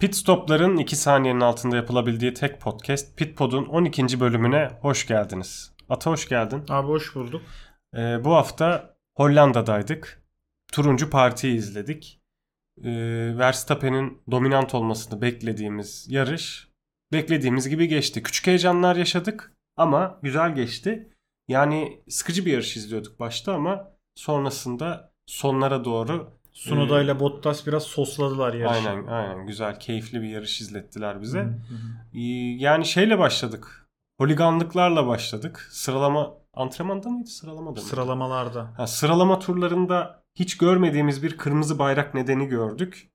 Pit stopların 2 saniyenin altında yapılabildiği tek podcast Pitpod'un 12. bölümüne hoş geldiniz. Ata hoş geldin. Abi hoş bulduk. Ee, bu hafta Hollanda'daydık. Turuncu Parti'yi izledik. Ee, Verstappen'in dominant olmasını beklediğimiz yarış beklediğimiz gibi geçti. Küçük heyecanlar yaşadık ama güzel geçti. Yani sıkıcı bir yarış izliyorduk başta ama sonrasında sonlara doğru Sunoda ile Bottas biraz sosladılar yarışı. Aynen aynen güzel keyifli bir yarış izlettiler bize. Hı hı. Ee, Yani şeyle başladık. Holiganlıklarla başladık. Sıralama antrenmanda mıydı sıralamada mıydı? Sıralamalarda. Ha, sıralama turlarında hiç görmediğimiz bir kırmızı bayrak nedeni gördük.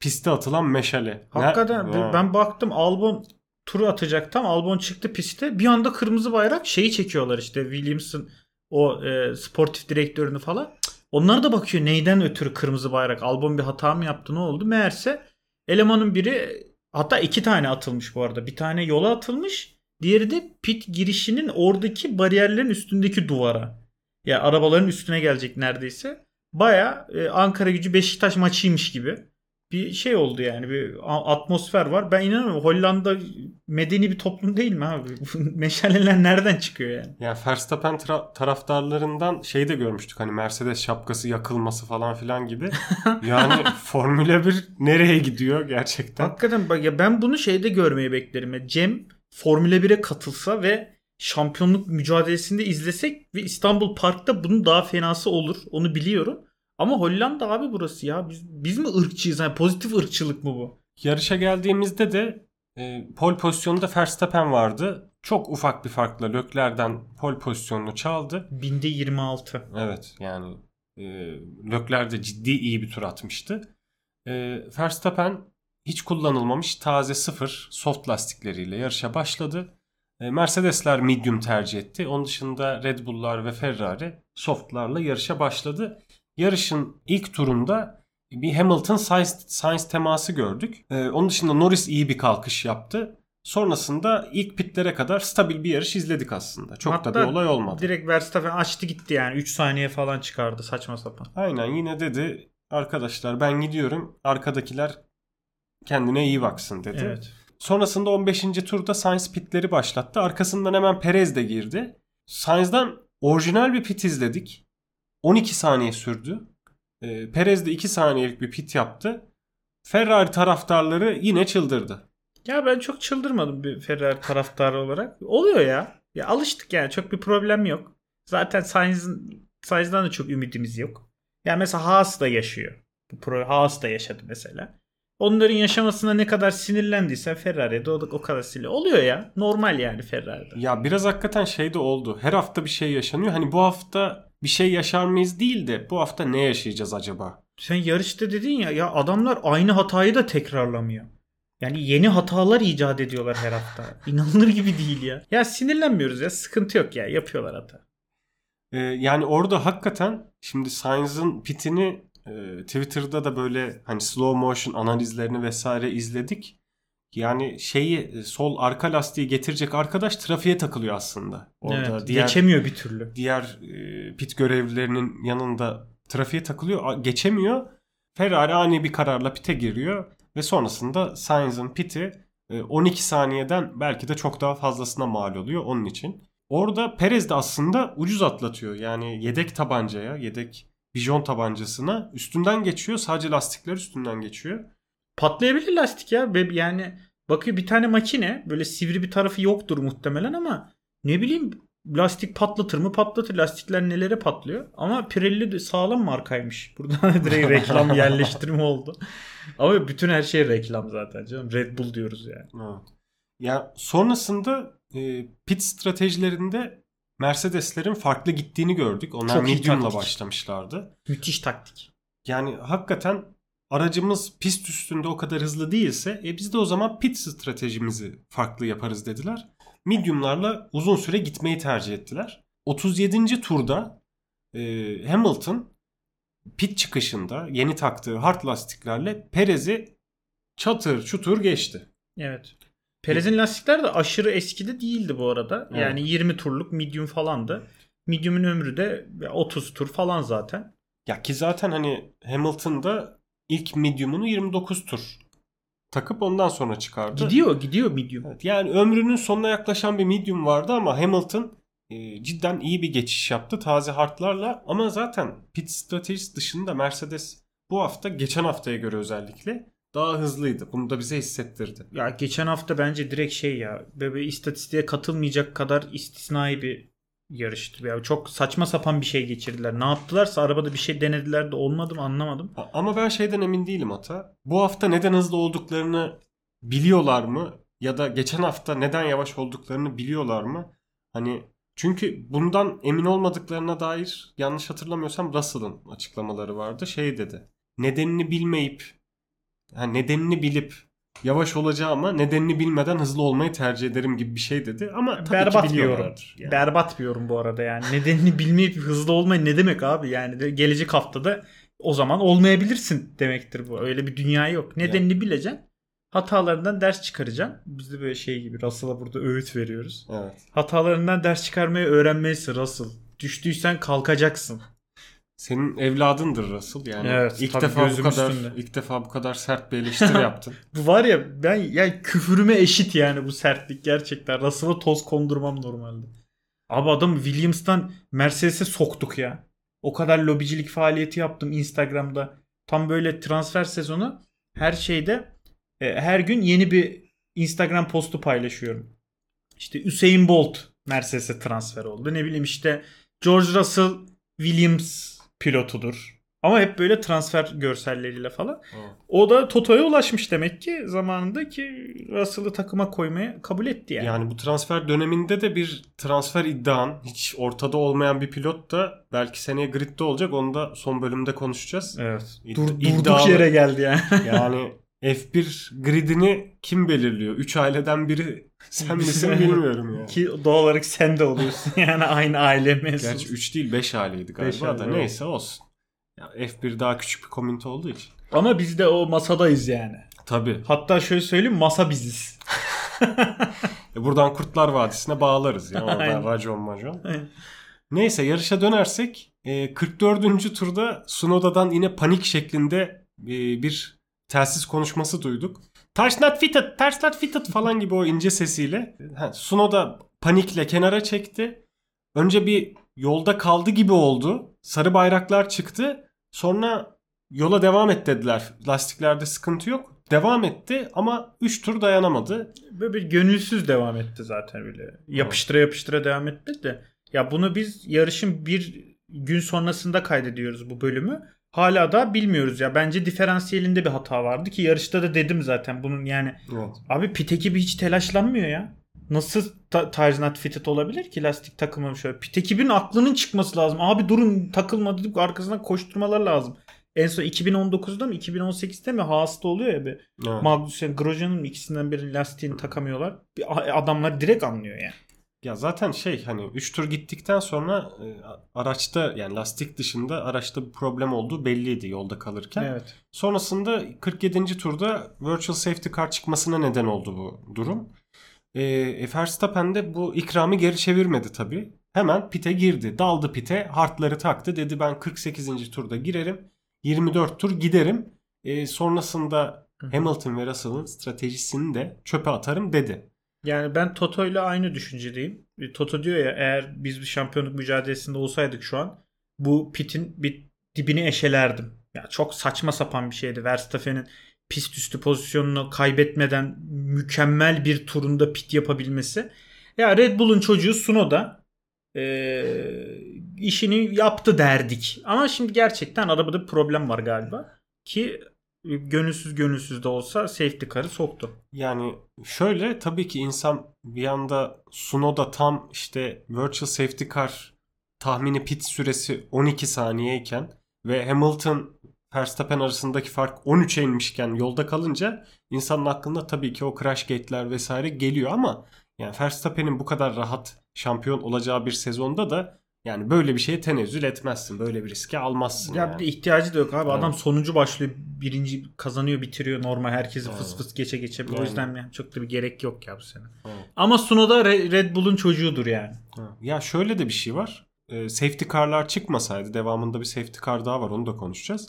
Piste atılan meşale. Hakikaten Ne- Ha. ben baktım Albon turu atacak tam Albon çıktı piste. Bir anda kırmızı bayrak şeyi çekiyorlar işte Williams'ın o e, sportif direktörünü falan. Cık, Onlar da bakıyor neyden ötürü kırmızı bayrak. Albon bir hata mı yaptı ne oldu? Meğerse elemanın biri hatta iki tane atılmış bu arada. Bir tane yola atılmış. Diğeri de pit girişinin oradaki bariyerlerin üstündeki duvara. Ya arabaların üstüne gelecek neredeyse. Baya Ankara gücü Beşiktaş maçıymış gibi bir şey oldu yani bir atmosfer var. Ben inanamıyorum Hollanda medeni bir toplum değil mi abi? Meşaleler nereden çıkıyor yani? Ya Verstappen tra- taraftarlarından şey de görmüştük hani Mercedes şapkası yakılması falan filan gibi. Yani Formula 1 nereye gidiyor gerçekten? Hakikaten bak ya ben bunu şeyde görmeyi beklerim. Ya Cem Formula 1'e katılsa ve şampiyonluk mücadelesinde izlesek ve İstanbul Park'ta bunun daha fenası olur. Onu biliyorum. Ama Hollanda abi burası ya. Biz, biz mi ırkçıyız? Yani pozitif ırkçılık mı bu? Yarışa geldiğimizde de e, pol pozisyonunda Verstappen vardı. Çok ufak bir farkla Lökler'den pol pozisyonunu çaldı. Binde 26. Evet yani e, Lökler de ciddi iyi bir tur atmıştı. E, Verstappen hiç kullanılmamış taze sıfır soft lastikleriyle yarışa başladı. E, Mercedesler medium tercih etti. Onun dışında Red Bull'lar ve Ferrari softlarla yarışa başladı. Yarışın ilk turunda bir Hamilton Sainz, Sainz teması gördük. E, onun dışında Norris iyi bir kalkış yaptı. Sonrasında ilk pitlere kadar stabil bir yarış izledik aslında. Çok Hatta da bir olay olmadı. Direkt Verstappen açtı gitti yani. 3 saniye falan çıkardı saçma sapan. Aynen yine dedi arkadaşlar ben gidiyorum arkadakiler kendine iyi baksın dedi. Evet. Sonrasında 15. turda Sainz pitleri başlattı. Arkasından hemen Perez de girdi. Sainz'dan orijinal bir pit izledik. 12 saniye sürdü. Ee, Perez de 2 saniyelik bir pit yaptı. Ferrari taraftarları yine çıldırdı. Ya ben çok çıldırmadım bir Ferrari taraftarı olarak. Oluyor ya. Ya alıştık yani. Çok bir problem yok. Zaten Sainz'ın Sainz'dan da çok ümidimiz yok. Yani mesela Haas da yaşıyor. Bu pro Haas da yaşadı mesela. Onların yaşamasına ne kadar sinirlendiysen Ferrari'de o, o kadar sinirli. Oluyor ya. Normal yani Ferrari'de. Ya biraz hakikaten şey de oldu. Her hafta bir şey yaşanıyor. Hani bu hafta bir şey yaşar mıyız değil de bu hafta ne yaşayacağız acaba? Sen yarışta dedin ya ya adamlar aynı hatayı da tekrarlamıyor. Yani yeni hatalar icat ediyorlar her hafta. İnanılır gibi değil ya. Ya sinirlenmiyoruz ya. Sıkıntı yok ya. Yapıyorlar hata. Ee, yani orada hakikaten şimdi Sainz'ın pitini e, Twitter'da da böyle hani slow motion analizlerini vesaire izledik. Yani şeyi e, sol arka lastiği getirecek arkadaş trafiğe takılıyor aslında. Orada Evet, diğer Geçemiyor bir türlü. diğer e, pit görevlilerinin yanında trafiğe takılıyor, geçemiyor. Ferrari ani bir kararla pite giriyor ve sonrasında Sainz'ın piti e, 12 saniyeden belki de çok daha fazlasına mal oluyor onun için. Orada Perez de aslında ucuz atlatıyor. Yani yedek tabancaya, yedek bijon tabancasına üstünden geçiyor. Sadece lastikler üstünden geçiyor. Patlayabilir lastik ya. Ve Yani bakıyor bir tane makine böyle sivri bir tarafı yoktur muhtemelen ama ne bileyim lastik patlatır mı patlatır. Lastikler nelere patlıyor. Ama Pirelli de sağlam markaymış. Buradan direkt reklam yerleştirme oldu. Ama bütün her şey reklam zaten canım. Red Bull diyoruz yani. Evet. Ya sonrasında e, pit stratejilerinde Mercedeslerin farklı gittiğini gördük. Onlar Çok medium'la başlamışlardı. Müthiş taktik. Yani hakikaten aracımız pist üstünde o kadar hızlı değilse e biz de o zaman pit stratejimizi farklı yaparız dediler. Medium'larla uzun süre gitmeyi tercih ettiler. 37. turda e, Hamilton pit çıkışında yeni taktığı hard lastiklerle Perez'i çatır çutur geçti. Evet. Perez'in lastikler de aşırı eskide değildi bu arada. Evet. Yani 20 turluk medium falandı. Medium'un ömrü de 30 tur falan zaten. Ya ki zaten hani Hamilton'da ilk medium'unu 29 tur takıp ondan sonra çıkardı. Gidiyor gidiyor medium. Evet, yani ömrünün sonuna yaklaşan bir medium vardı ama Hamilton e, cidden iyi bir geçiş yaptı taze hartlarla ama zaten pit stratejisi dışında Mercedes bu hafta geçen haftaya göre özellikle daha hızlıydı. Bunu da bize hissettirdi. Ya geçen hafta bence direkt şey ya böyle istatistiğe katılmayacak kadar istisnai bir yarıştı. Ya çok saçma sapan bir şey geçirdiler. Ne yaptılarsa arabada bir şey denediler de olmadı mı anlamadım. Ama ben şeyden emin değilim hata. Bu hafta neden hızlı olduklarını biliyorlar mı? Ya da geçen hafta neden yavaş olduklarını biliyorlar mı? Hani çünkü bundan emin olmadıklarına dair yanlış hatırlamıyorsam Russell'ın açıklamaları vardı. Şey dedi. Nedenini bilmeyip yani nedenini bilip yavaş olacağım ama nedenini bilmeden hızlı olmayı tercih ederim gibi bir şey dedi. Ama tabii Berbat ki bir yorum. Yani. Berbat bir yorum bu arada yani. Nedenini bilmeyip hızlı olmayı ne demek abi? Yani de gelecek haftada o zaman olmayabilirsin demektir bu. Öyle bir dünya yok. Nedenini bileceksin. Hatalarından ders çıkaracaksın. Biz de böyle şey gibi Russell'a burada öğüt veriyoruz. Evet. Hatalarından ders çıkarmayı öğrenmelisin Russell. Düştüysen kalkacaksın. Senin evladındır Russell yani. Evet, ilk defa bu kadar üstünde. ilk defa bu kadar sert bir eleştiri yaptın. Bu var ya ben yani küfürüme eşit yani bu sertlik gerçekten. Russell'a toz kondurmam normalde. Abi adam Williams'tan Mercedes'e soktuk ya. O kadar lobicilik faaliyeti yaptım Instagram'da. Tam böyle transfer sezonu her şeyde e, her gün yeni bir Instagram postu paylaşıyorum. İşte Usain Bolt Mercedes'e transfer oldu. Ne bileyim işte George Russell Williams pilotudur. Ama hep böyle transfer görselleriyle falan. Evet. O da Toto'ya ulaşmış demek ki zamanında ki Russell'ı takıma koymaya kabul etti yani. Yani bu transfer döneminde de bir transfer iddian hiç ortada olmayan bir pilot da belki seneye gridde olacak. Onu da son bölümde konuşacağız. Evet. İd- Dur, durduk iddialı. yere geldi yani. Yani F1 gridini kim belirliyor? Üç aileden biri sen misin bilmiyorum ya. Ki doğal olarak sen de oluyorsun. yani aynı aile mensubu. Gerçi 3 değil 5 aileydi galiba Beş aile, da evet. neyse olsun. Ya F1 daha küçük bir komünite olduğu için. Ama biz de o masadayız yani. Tabii. Hatta şöyle söyleyeyim masa biziz. E buradan Kurtlar Vadisi'ne bağlarız ya. Orada Aynen. racon macon. Neyse yarışa dönersek e, 44. turda Sunoda'dan yine panik şeklinde e, bir telsiz konuşması duyduk. Ters not fitted, ters not fitted falan gibi o ince sesiyle. Ha, Sunoda panikle kenara çekti. Önce bir yolda kaldı gibi oldu. Sarı bayraklar çıktı. Sonra yola devam et dediler. Lastiklerde sıkıntı yok. Devam etti ama 3 tur dayanamadı. Böyle bir gönülsüz devam etti zaten öyle. Yapıştıra yapıştıra devam etti de. Ya bunu biz yarışın bir gün sonrasında kaydediyoruz bu bölümü. Hala da bilmiyoruz ya. Bence diferansiyelinde bir hata vardı ki yarışta da dedim zaten bunun yani. Evet. Abi pit ekibi hiç telaşlanmıyor ya. Nasıl ta- tires not fitted olabilir ki lastik takımı şöyle. Pit ekibin aklının çıkması lazım. Abi durun takılmadı deyip arkasından koşturmalar lazım. En son 2019'da mı 2018'de mi Haas'ta oluyor ya bir. Evet. Magnussen, Grosjean'ın ikisinden birinin lastiğini takamıyorlar. Bir- Adamlar direkt anlıyor yani. Ya zaten şey hani 3 tur gittikten sonra e, araçta yani lastik dışında araçta bir problem olduğu belliydi yolda kalırken. Evet. Sonrasında 47. turda virtual safety car çıkmasına neden oldu bu durum. E, Verstappen de bu ikramı geri çevirmedi tabii. Hemen pite girdi. Daldı pite. Hartları taktı. Dedi ben 48. turda girerim. 24 tur giderim. E, sonrasında. Hamilton ve Russell'ın stratejisini de çöpe atarım dedi. Yani ben Toto ile aynı düşüncedeyim. Toto diyor ya eğer biz bir şampiyonluk mücadelesinde olsaydık şu an bu pitin bir dibini eşelerdim. Ya çok saçma sapan bir şeydi. Verstappen'in pist üstü pozisyonunu kaybetmeden mükemmel bir turunda pit yapabilmesi. Ya Red Bull'un çocuğu Sunoda eee işini yaptı derdik. Ama şimdi gerçekten arabada bir problem var galiba. Ki gönülsüz gönülsüz de olsa safety car'ı soktu. Yani şöyle tabii ki insan bir anda Sunoda tam işte virtual safety car tahmini pit süresi 12 saniyeyken ve Hamilton Verstappen arasındaki fark 13'e inmişken yolda kalınca insanın aklına tabii ki o crash gate'ler vesaire geliyor ama yani Verstappen'in bu kadar rahat şampiyon olacağı bir sezonda da yani böyle bir şeye tenezzül etmezsin. Böyle bir riske almazsın. Ya yani. bir de ihtiyacı da yok abi. Evet. Adam sonuncu başlıyor. Birinci kazanıyor bitiriyor normal. Herkesi fıs fıs geçe geçe. O Yani. yüzden yani çok da bir gerek yok ya bu sene. Evet. Ama Sunoda Re- Red Bull'un çocuğudur yani. Ha, Ya şöyle de bir şey var. Ee, safety car'lar çıkmasaydı devamında bir safety car daha var onu da konuşacağız.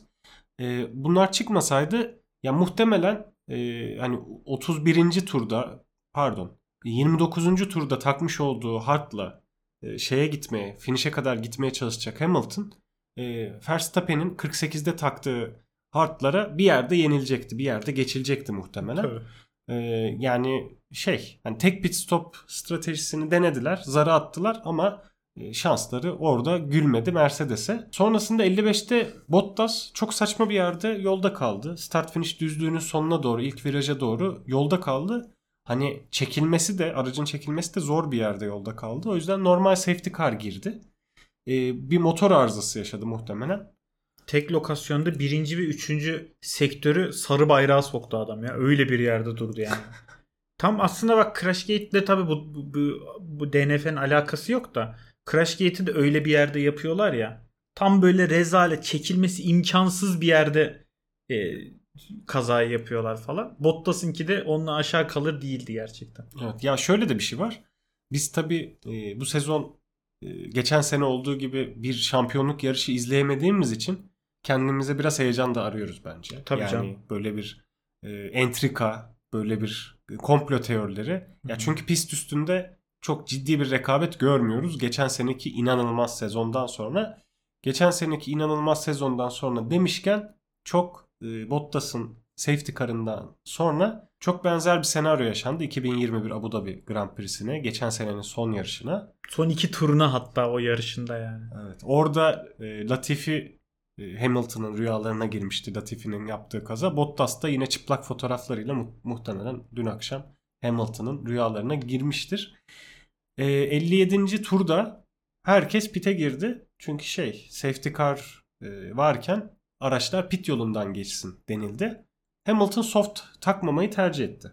Ee, bunlar çıkmasaydı ya muhtemelen e, hani 31. turda pardon 29. turda takmış olduğu hardla e, şeye gitmeye, finish'e kadar gitmeye çalışacak Hamilton e, Verstappen'in 48'de taktığı hardlara bir yerde yenilecekti. Bir yerde geçilecekti muhtemelen. Tabii. E, yani şey hani tek pit stop stratejisini denediler. Zarı attılar ama e, şansları orada gülmedi Mercedes'e. Sonrasında 55'te Bottas çok saçma bir yerde yolda kaldı. Start finish düzlüğünün sonuna doğru ilk viraja doğru yolda kaldı. Hani çekilmesi de aracın çekilmesi de zor bir yerde yolda kaldı. O yüzden normal safety car girdi. E, bir motor arızası yaşadı muhtemelen. Tek lokasyonda birinci ve üçüncü sektörü sarı bayrağı soktu adam ya. Öyle bir yerde durdu yani. Tam aslında bak Crashgate'le tabii bu, bu, bu, bu DNF'nin alakası yok da Crashgate'i de öyle bir yerde yapıyorlar ya. Tam böyle rezalet çekilmesi imkansız bir yerde e, kazayı yapıyorlar falan. Bottas'ınki de onunla aşağı kalır değildi gerçekten. Evet ya şöyle de bir şey var. Biz tabii e, bu sezon e, geçen sene olduğu gibi bir şampiyonluk yarışı izleyemediğimiz için kendimize biraz heyecan da arıyoruz bence. Tabii yani canım. böyle bir e, entrika, böyle bir komplo teorileri. Ya çünkü pist üstünde çok ciddi bir rekabet görmüyoruz. Geçen seneki inanılmaz sezondan sonra. Geçen seneki inanılmaz sezondan sonra demişken çok e, Bottas'ın safety car'ından sonra çok benzer bir senaryo yaşandı 2021 Abu Dhabi Grand Prix'sine. Geçen senenin son yarışına. Son iki turuna hatta o yarışında yani. Evet. Orada e, Latifi e, Hamilton'ın rüyalarına girmişti Latifi'nin yaptığı kaza. Bottas da yine çıplak fotoğraflarıyla mu- muhtemelen dün akşam Hamilton'ın rüyalarına girmiştir. E, 57. turda herkes pite girdi. Çünkü şey safety car e, varken araçlar pit yolundan geçsin denildi. Hamilton soft takmamayı tercih etti.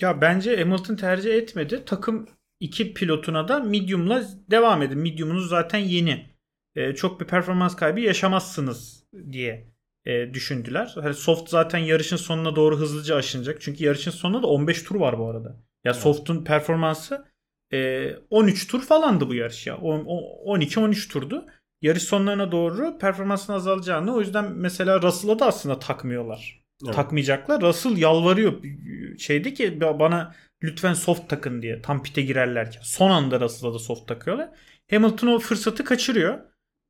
Ya bence Hamilton tercih etmedi. Takım iki pilotuna da medium'la devam edin. Medium'unuz zaten yeni. Ee, çok bir performans kaybı yaşamazsınız diye e, düşündüler. Hani soft zaten yarışın sonuna doğru hızlıca aşınacak. Çünkü yarışın sonunda da 15 tur var bu arada. Ya Evet. soft'un performansı e, 13 tur falandı bu yarış ya. O- o- 12-13 turdu. Yarış sonlarına doğru performansın azalacağını o yüzden mesela Russell'a da aslında takmıyorlar Evet. takmayacaklar. Russell yalvarıyor şeydi ki bana lütfen soft takın diye tam pite girerlerken. Son anda Russell'a da soft takıyorlar. Hamilton o fırsatı kaçırıyor.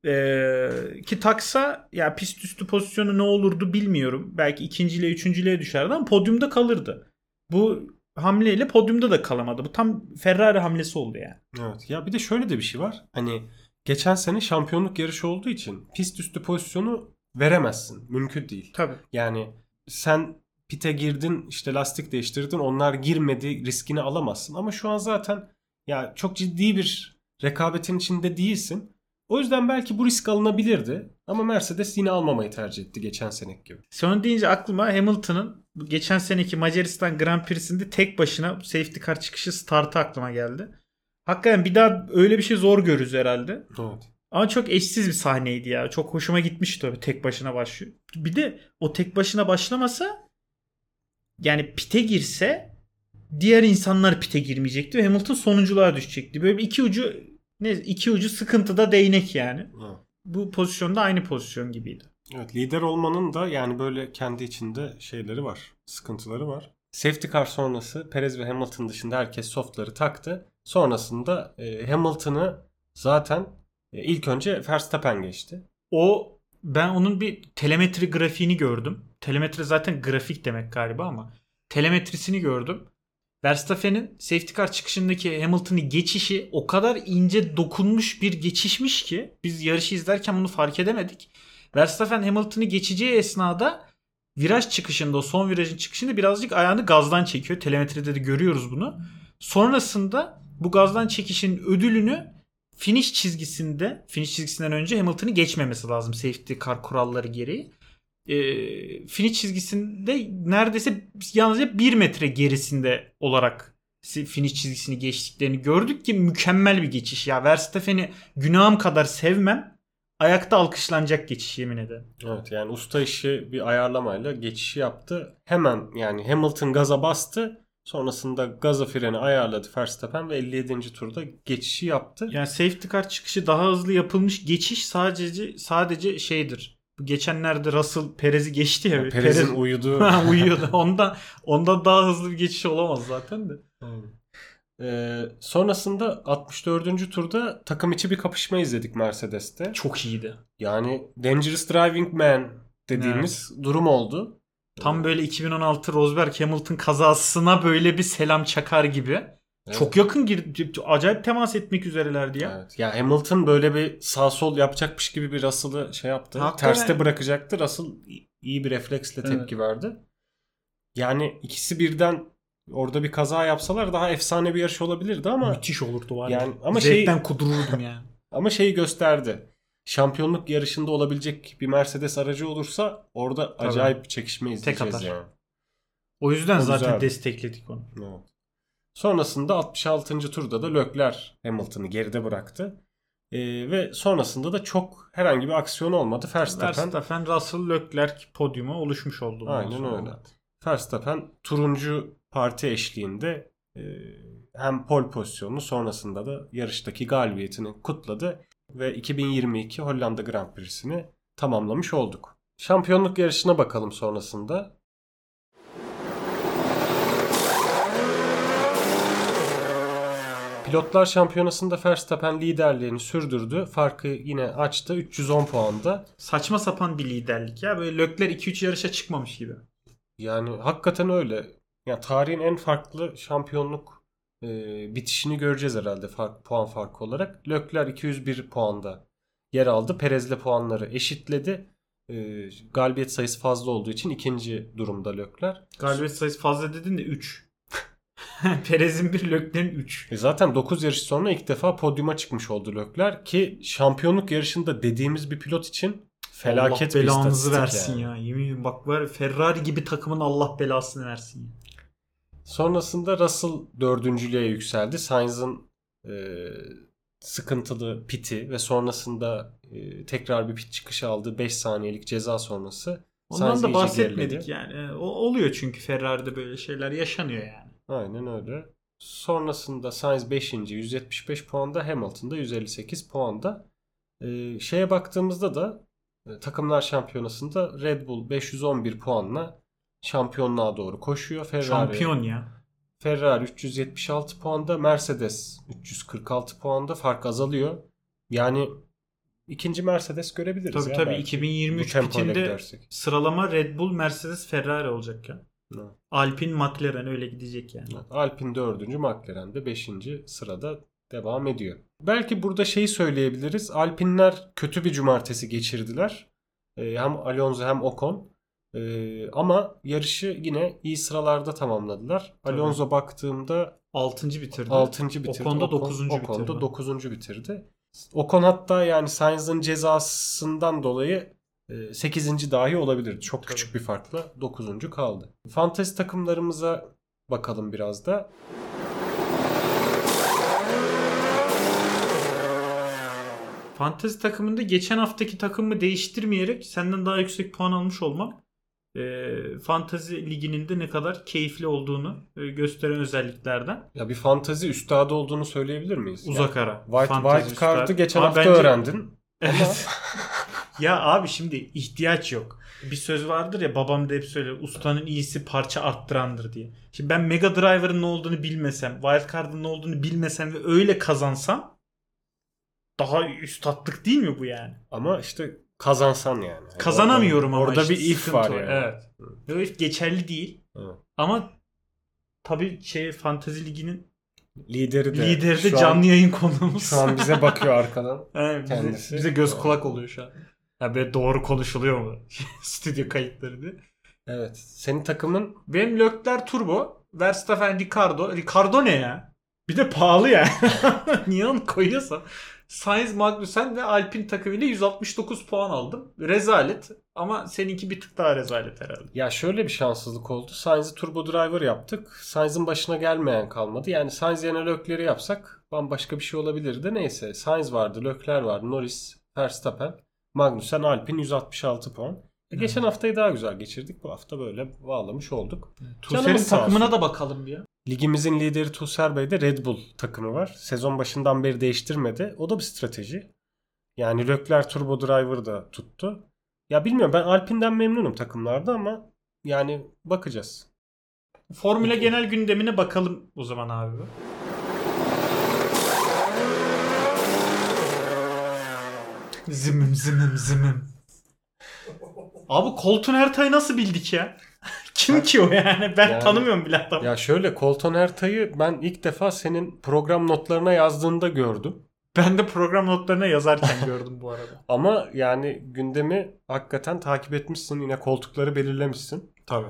Ee, ki taksa ya pist üstü pozisyonu ne olurdu bilmiyorum. Belki ikinciliğe üçüncülüğe düşerdi ama podyumda kalırdı. Bu hamleyle podyumda da kalamadı. Bu tam Ferrari hamlesi oldu yani. Evet. Ya bir de şöyle de bir şey var. Hani geçen sene şampiyonluk yarışı olduğu için pist üstü pozisyonu veremezsin. Mümkün değil. Tabii. Yani sen pite girdin işte lastik değiştirdin onlar girmedi riskini alamazsın. Ama şu an zaten ya çok ciddi bir rekabetin içinde değilsin. O yüzden belki bu risk alınabilirdi. Ama Mercedes yine almamayı tercih etti geçen seneki gibi. Son deyince aklıma Hamilton'ın geçen seneki Macaristan Grand Prix'sinde tek başına safety car çıkışı startı aklıma geldi. Hakikaten bir daha öyle bir şey zor görürüz herhalde. Evet. Ama çok eşsiz bir sahneydi ya. Çok hoşuma gitmişti tabii tek başına başlıyor. Bir de o tek başına başlamasa yani pite girse diğer insanlar pite girmeyecekti ve Hamilton sonunculuğa düşecekti. Böyle bir iki ucu ne iki ucu sıkıntıda değnek yani. Evet. Bu pozisyonda aynı pozisyon gibiydi. Evet lider olmanın da yani böyle kendi içinde şeyleri var. Sıkıntıları var. Safety car sonrası Perez ve Hamilton dışında herkes softları taktı. Sonrasında e, Hamilton'ı zaten e, ilk önce Verstappen geçti. O ben onun bir telemetri grafiğini gördüm. Telemetri zaten grafik demek galiba ama telemetrisini gördüm. Verstappen'in safety car çıkışındaki Hamilton'ı geçişi o kadar ince dokunmuş bir geçişmiş ki biz yarışı izlerken bunu fark edemedik. Verstappen Hamilton'ı geçeceği esnada viraj çıkışında o son virajın çıkışında birazcık ayağını gazdan çekiyor. Telemetride de görüyoruz bunu. Sonrasında bu gazdan çekişin ödülünü finish çizgisinde finish çizgisinden önce Hamilton'ı geçmemesi lazım safety car kuralları gereği. Ee, finish çizgisinde neredeyse yalnızca 1 metre gerisinde olarak finish çizgisini geçtiklerini gördük ki mükemmel bir geçiş ya. Verstappen'i günahım kadar sevmem. Ayakta alkışlanacak geçiş yemin ederim. Evet yani usta işi bir ayarlamayla geçişi yaptı. Hemen yani Hamilton gaza bastı. Sonrasında gazı freni ayarladı Verstappen ve 57. turda geçişi yaptı. Yani safety car çıkışı daha hızlı yapılmış geçiş sadece sadece şeydir. Geçenlerde Russell Perez'i geçti ya. Perez'in uyuduğu Ha, uyuyordu. Ondan ondan daha hızlı bir geçiş olamaz zaten de. Ee, sonrasında 64. turda takım içi bir kapışma izledik Mercedes'te. Çok iyiydi. Yani Dangerous Driving Man dediğimiz durum oldu. Tam böyle 2016 Rosberg Hamilton kazasına böyle bir selam çakar gibi. Evet. Çok yakın girdi. Acayip temas etmek üzerelerdi ya. Evet. Ya Hamilton böyle bir sağ sol yapacakmış gibi bir Russell'ı şey yaptı. Hakikaten. Terste bırakacaktı. Russell iyi bir refleksle Evet. tepki verdi. Yani ikisi birden orada bir kaza yapsalar daha efsane bir yarış olabilirdi ama Müthiş olurdu var Yani ya. ama şey- Zevkten kudururdum yani. ama şeyi gösterdi. Şampiyonluk yarışında olabilecek bir Mercedes aracı olursa orada acayip bir çekişme izleyeceğiz atar. yani. O yüzden O zaten güzeldi. destekledik onu. Evet. Sonrasında 66. turda da Leclerc Hamilton'ı geride bıraktı. Ee, ve sonrasında da çok herhangi bir aksiyon olmadı. Verstappen, Verstappen, Russell, Leclerc podyuma oluşmuş oldu. Aynen öyle. Verstappen turuncu parti eşliğinde e, hem pol pozisyonunu sonrasında da yarıştaki galibiyetini kutladı ve 2022 Hollanda Grand Prix'sini tamamlamış olduk. Şampiyonluk yarışına bakalım sonrasında. Pilotlar Şampiyonası'nda Verstappen liderliğini sürdürdü. Farkı yine açtı 310 puanda. Saçma sapan bir liderlik ya. Böyle Leclerc 2-3 yarışa çıkmamış gibi. Yani hakikaten öyle. Ya tarihin en farklı şampiyonluk e, bitişini göreceğiz herhalde fark, puan farkı olarak. Leclerc 201 puanda yer aldı. Perez'le puanları eşitledi. E, galibiyet sayısı fazla olduğu için ikinci durumda Leclerc. Galibiyet sayısı fazla dedin de 3. Perez'in 1, Leclerc'in 3. E zaten 9 yarış sonra ilk defa podyuma çıkmış oldu Leclerc ki şampiyonluk yarışında dediğimiz bir pilot için felaket Allah bir belanızı versin yani. ya. Yemin ediyorum bak var Ferrari gibi takımın Allah belasını versin ya. Sonrasında Russell dördüncülüğe yükseldi. Sainz'ın e, sıkıntılı piti ve sonrasında e, tekrar bir pit çıkışı aldığı 5 saniyelik ceza sonrası Ondan Sainz da bahsetmedik geriledi. yani. O oluyor çünkü Ferrari'de böyle şeyler yaşanıyor yani. Aynen öyle. Sonrasında Sainz 5. 175 puanda, Hamilton da 158 puanda. E, şeye baktığımızda da e, takımlar şampiyonasında Red Bull 511 puanla şampiyonluğa doğru koşuyor. Ferrari Şampiyon ya. Ferrari 376 puanda, Mercedes 346 puanda fark azalıyor. Yani ikinci Mercedes görebiliriz Tabii ya tabii belki. 2023 Bu tempoyla bitinde gidersek. sıralama Red Bull, Mercedes, Ferrari olacak ya. Evet. Alpine, McLaren öyle gidecek yani. Evet. Alpine 4. McLaren de 5. sırada devam ediyor. Belki burada şeyi söyleyebiliriz. Alpinler kötü bir cumartesi geçirdiler. Ee, hem Alonso hem Ocon. Ee, ama yarışı yine iyi sıralarda tamamladılar. Tabii. Alonso baktığımda 6. bitirdi. 6. bitirdi. Ocon'da Ocon- dokuzuncu Ocon'da bitirdi. 9. bitirdi. Ocon hatta yani Sainz'ın cezasından dolayı 8. dahi olabilirdi. Çok Tabii. küçük bir farkla 9. kaldı. Fantezi takımlarımıza bakalım biraz da. Fantezi takımında geçen haftaki takımı değiştirmeyerek senden daha yüksek puan almış olmam e, Fantezi liginin de ne kadar keyifli olduğunu e, gösteren özelliklerden. Ya bir fantazi üstadı olduğunu söyleyebilir miyiz? Uzak Ya, ara. White, White Card'ı geçen Ama hafta bence- öğrendin. Evet. ya abi şimdi ihtiyaç yok. Bir söz vardır ya babam da hep söyler ustanın iyisi parça arttırandır diye. Şimdi ben Mega Driver'ın ne olduğunu bilmesem, Wildcard'ın ne olduğunu bilmesem ve öyle kazansam daha üstatlık değil mi bu yani? Ama işte kazansan yani. Yani Kazanamıyorum orada, ama Orada işte bir if var yani. Evet. Ve o if geçerli değil. Evet. Ama tabii şey Fantezi Ligi'nin Lideri de. lideri de şu an- canlı yayın konuğumuz. Şu an bize bakıyor arkadan. Evet, bize, kendisi. bize göz Evet. kulak oluyor şu an. Ya be doğru konuşuluyor mu? Stüdyo kayıtlarını. Evet. Senin takımın Benim Leclerc Turbo, Verstappen Ricardo. Ricardo ne ya? Bir de pahalı ya. Niye onu koyuyorsa? Sainz Magnussen ve Alpine takımıyla 169 puan aldım. Rezalet. Ama seninki bir tık daha rezalet herhalde. Ya şöyle bir şanssızlık oldu. Sainz'i turbo driver yaptık. Sainz'in başına gelmeyen kalmadı. Yani Sainz yerine Leclerc'i yapsak bambaşka bir şey olabilirdi. Neyse Sainz vardı, Leclerc vardı, Norris, Verstappen, Magnussen, Alpine 166 puan. E, Geçen haftayı daha güzel geçirdik. Bu hafta böyle bağlamış olduk. Tuser'in Canımız sağ takımına olsun. da bakalım bir ya. Ligimizin lideri Tuğser Bey'de Red Bull takımı var. Sezon başından beri değiştirmedi. O da bir strateji. Yani Leclerc Turbo Driver da tuttu. Ya bilmiyorum ben Alpine'den memnunum takımlarda ama yani bakacağız. Formula genel gündemine bakalım o zaman abi. Zımım zımım zımım. Abi Colton Herta'yı nasıl bildik ya? Kim ki o yani? Ben Yani- tanımıyorum bile adamı. Ya şöyle Colton Herta'yı ben ilk defa senin program notlarına yazdığında gördüm. Ben de program notlarına yazarken gördüm bu arada. Ama yani gündemi hakikaten takip etmişsin. Yine koltukları belirlemişsin. Tabii.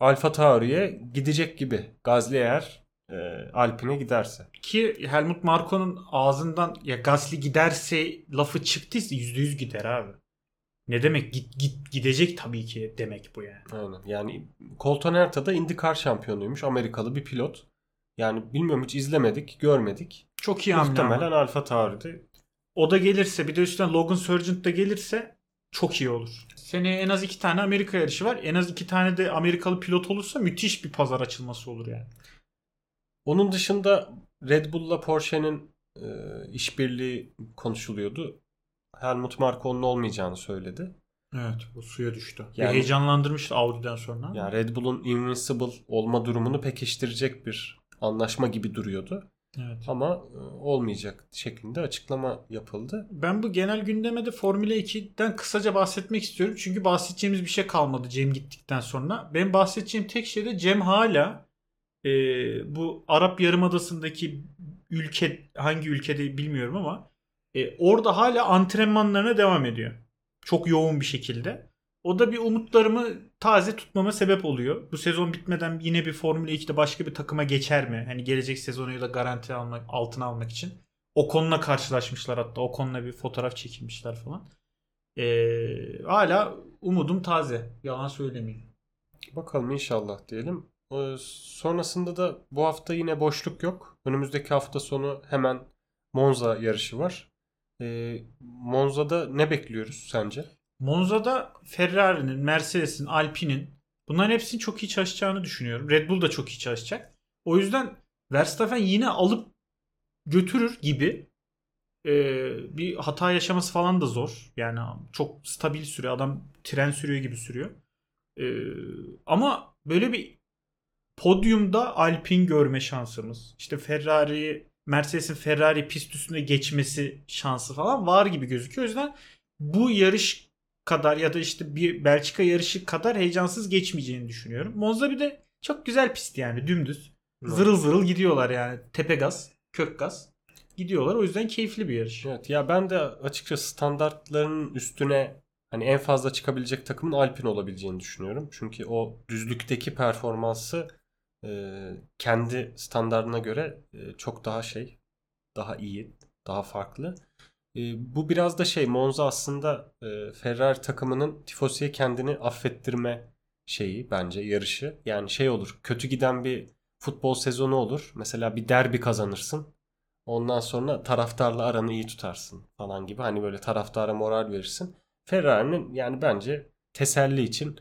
Alfa Tauri'ye gidecek gibi. Gazli eğer e, Alpine giderse. Ki Helmut Marko'nun ağzından ya Gasly giderse lafı çıktıysa %100 gider abi. Ne demek git, git gidecek tabii ki demek bu yani. Aynen. Yani Colton Herta da IndyCar şampiyonuymuş. Amerikalı bir pilot. Yani bilmiyorum hiç izlemedik, görmedik. Çok iyi hamle Muhtemelen. Alfa Tauri'de. O da gelirse bir de üstten Logan Sargent da gelirse çok iyi olur. Seneye en az iki tane Amerika yarışı var. En az iki tane de Amerikalı pilot olursa müthiş bir pazar açılması olur yani. Onun dışında Red Bull'la Porsche'nin e, işbirliği konuşuluyordu. Helmut Marko onun olmayacağını söyledi. Evet bu suya düştü. Yani- heyecanlandırmıştı Audi'den sonra. Yani Red Bull'un invincible olma durumunu pekiştirecek bir anlaşma gibi duruyordu. Evet. Ama e, olmayacak şeklinde açıklama yapıldı. Ben bu genel gündeme de Formula 2'den kısaca bahsetmek istiyorum. Çünkü bahsedeceğimiz bir şey kalmadı Cem gittikten sonra. Ben bahsedeceğim tek şey de Cem hala e, bu Arap Yarımadası'ndaki ülke hangi ülkede bilmiyorum ama e, orada hala antrenmanlarına devam ediyor. Çok yoğun bir şekilde. O da bir umutlarımı taze tutmama sebep oluyor. Bu sezon bitmeden yine bir Formula 2'de başka bir takıma geçer mi? Hani gelecek sezonu da garanti almak, altına almak için. Ocon'la karşılaşmışlar hatta. Ocon'la bir fotoğraf çekilmişler falan. Ee, hala umudum taze. Yalan söylemeyeyim. Bakalım inşallah diyelim. E, sonrasında da bu hafta yine boşluk yok. Önümüzdeki hafta sonu hemen Monza yarışı var. E, Monza'da ne bekliyoruz sence? Monza'da Ferrari'nin, Mercedes'in, Alpine'in bunların hepsinin çok iyi çalışacağını düşünüyorum. Red Bull da çok iyi çalışacak. O yüzden Verstappen yine alıp götürür gibi Ee, bir hata yaşaması falan da zor. Yani çok stabil sürüyor. Adam tren sürüyor gibi sürüyor. Ee, ama böyle bir podyumda Alpine görme şansımız. İşte Ferrari, Mercedes'in Ferrari pist üstüne geçmesi şansı falan var gibi gözüküyor. O yüzden bu yarış kadar ya da işte bir Belçika yarışı kadar heyecansız geçmeyeceğini düşünüyorum. Monza bir de çok güzel pist yani dümdüz. Zırıl zırıl gidiyorlar yani. Tepe gaz, kök gaz. Gidiyorlar. O yüzden keyifli bir yarış. Evet ya ben de açıkçası standartların üstüne hani en fazla çıkabilecek takımın Alpine olabileceğini düşünüyorum. Çünkü o düzlükteki performansı kendi standartına göre çok daha şey, daha iyi, daha farklı. Bu biraz da şey Monza aslında e, Ferrari takımının tifosiye kendini affettirme şeyi bence yarışı. Yani şey olur kötü giden bir futbol sezonu olur. Mesela bir derbi kazanırsın. Ondan sonra taraftarla aranı iyi tutarsın falan gibi. Hani böyle taraftara moral verirsin. Ferrari'nin yani bence teselli için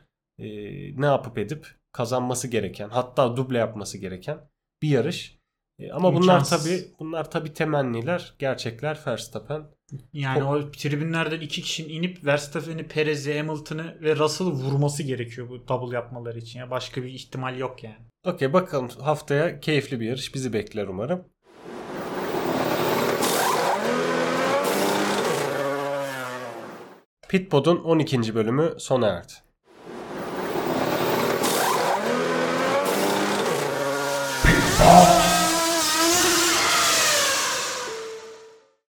ne yapıp edip kazanması gereken hatta duble yapması gereken bir yarış. E, ama bunlar İmkansız. tabi bunlar tabi temenniler, gerçekler Verstappen. Yani o tribünlerden iki kişinin inip Verstappen'i, Perez'i, Hamilton'ı ve Russell'ı vurması gerekiyor bu double yapmaları için. Ya başka bir ihtimal yok yani. Okey bakalım haftaya keyifli bir yarış bizi bekler umarım. Pitpod'un 12. bölümü sona erdi.